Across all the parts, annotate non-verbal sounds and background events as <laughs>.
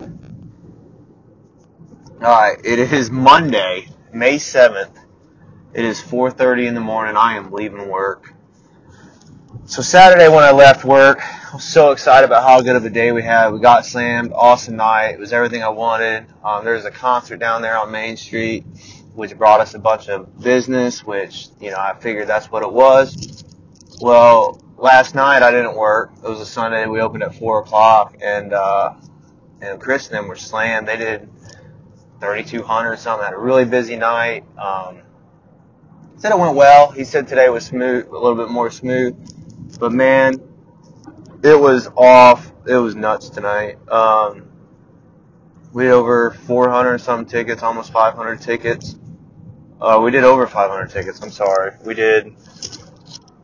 All right, it is Monday, May 7th. It is 4:30 in the morning. I am leaving work. So Saturday when I left work, I was so excited about how good of a day we had. We got slammed, awesome night. It was everything I wanted. Um, there was a concert down there on Main Street, which brought us a bunch of business, which you know I figured that's what it was. Well, last night I didn't work. It was a Sunday. We opened at four o'clock, and uh, and Chris and them were slammed. They did 3,200 something. Had a really busy night. Um, said it went well. He said today was smooth, a little bit more smooth. But man, it was off. It was nuts tonight. Um, we had over 400 some tickets, almost 500 tickets. Uh, we did over 500 tickets. I'm sorry. We did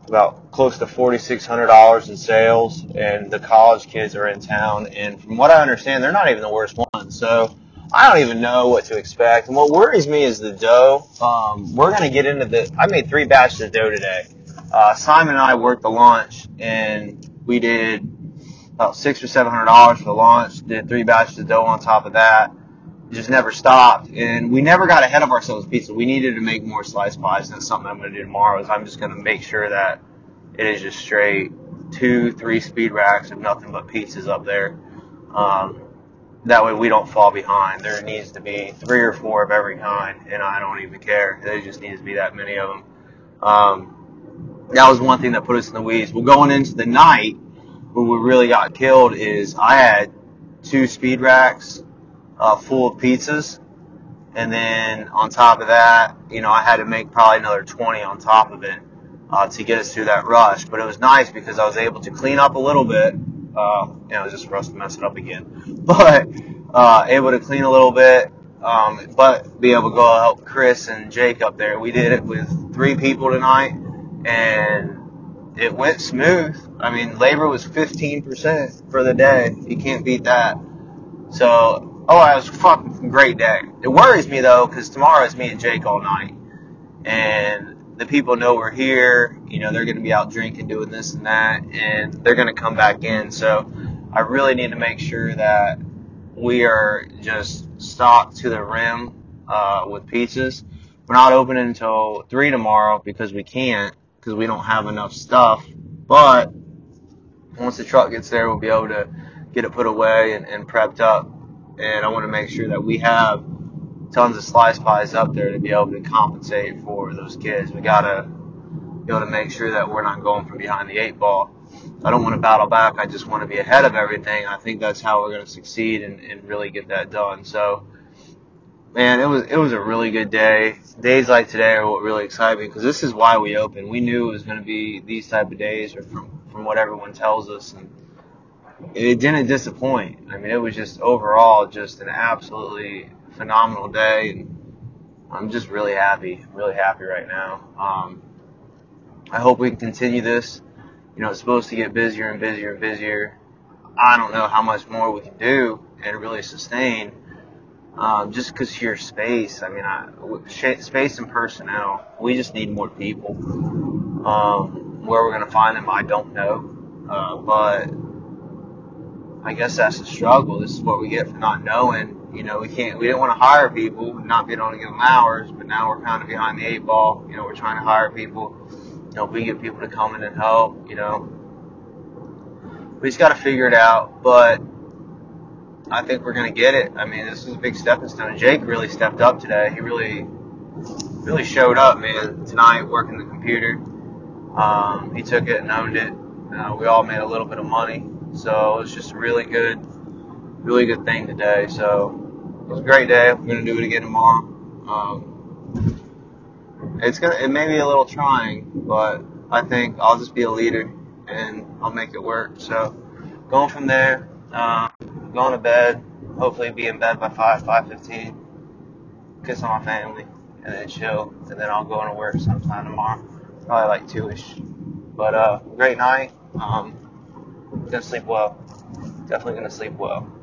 about close to $4,600 in sales, and the college kids are in town. And from what I understand, they're not even the worst ones. So I don't even know what to expect. And what worries me is the dough. Um, we're going to get into the. I made three batches of dough today. Uh, Simon and I worked the launch, and we did about six or seven hundred dollars for the launch. Did three batches of dough on top of that. Just never stopped, and we never got ahead of ourselves pizza. We needed to make more slice pies, and that's something I'm going to do tomorrow. Is I'm just going to make sure that it is just straight two, three speed racks of nothing but pizzas up there. Um, that way we don't fall behind. There needs to be three or four of every kind, and I don't even care. There just needs to be that many of them. Um, that was one thing that put us in the weeds. Well, going into the night, when we really got killed is I had two speed racks uh, full of pizzas, and then on top of that, you know, I had to make probably another 20 on top of it uh, to get us through that rush. But it was nice because I was able to clean up a little bit. Uh, you know, just for us to mess it up again, <laughs> but uh, able to clean a little bit. Um, but be able to go help Chris and Jake up there. We did it with three people tonight and it went smooth. I mean, labor was 15% for the day. You can't beat that. So, oh, it was a fucking great day. It worries me though, because tomorrow is me and Jake all night. And the people know we're here. You know, they're going to be out drinking, doing this and that, and they're going to come back in. So, I really need to make sure that we are just stocked to the rim uh, with pizzas. We're not opening until 3 tomorrow because we can't because we don't have enough stuff. But once the truck gets there, we'll be able to get it put away and, and prepped up. And I want to make sure that we have tons of slice pies up there to be able to compensate for those kids. We gotta be able to make sure that we're not going from behind the eight ball. I don't want to battle back. I just want to be ahead of everything. I think that's how we're going to succeed and, and really get that done. So man, it was it was a really good day. Days like today are what really excite me because this is why we opened. We knew it was going to be these type of days, or from from what everyone tells us, and it didn't disappoint. I mean, it was just overall just an absolutely phenomenal day, and I'm just really happy, really happy right now. Um, I hope we can continue this. You know, it's supposed to get busier and busier and busier. I don't know how much more we can do and really sustain um, just because your space, I mean, I, space and personnel, we just need more people. Um, where we're going to find them, I don't know. Uh, but I guess that's the struggle. This is what we get for not knowing. You know, we can't, we didn't want to hire people, not being able to give them hours, but now we're kind of behind the eight ball. You know, we're trying to hire people. You know, we get people to come in and help, you know. We just got to figure it out. But I think we're going to get it. I mean, this is a big stepping stone. Jake really stepped up today. He really, really showed up, man, tonight working the computer. Um, he took it and owned it. Uh, we all made a little bit of money. So it was just a really good, really good thing today. So it was a great day. I'm to do it again tomorrow. Um, it's gonna, it may be a little trying, but I think I'll just be a leader and I'll make it work. So going from there, um, going to bed, hopefully be in bed by 5, 5.15, kiss on my family, and then chill, and then I'll go into work sometime tomorrow, probably like 2ish. But, uh, great night, um, gonna sleep well, definitely gonna sleep well.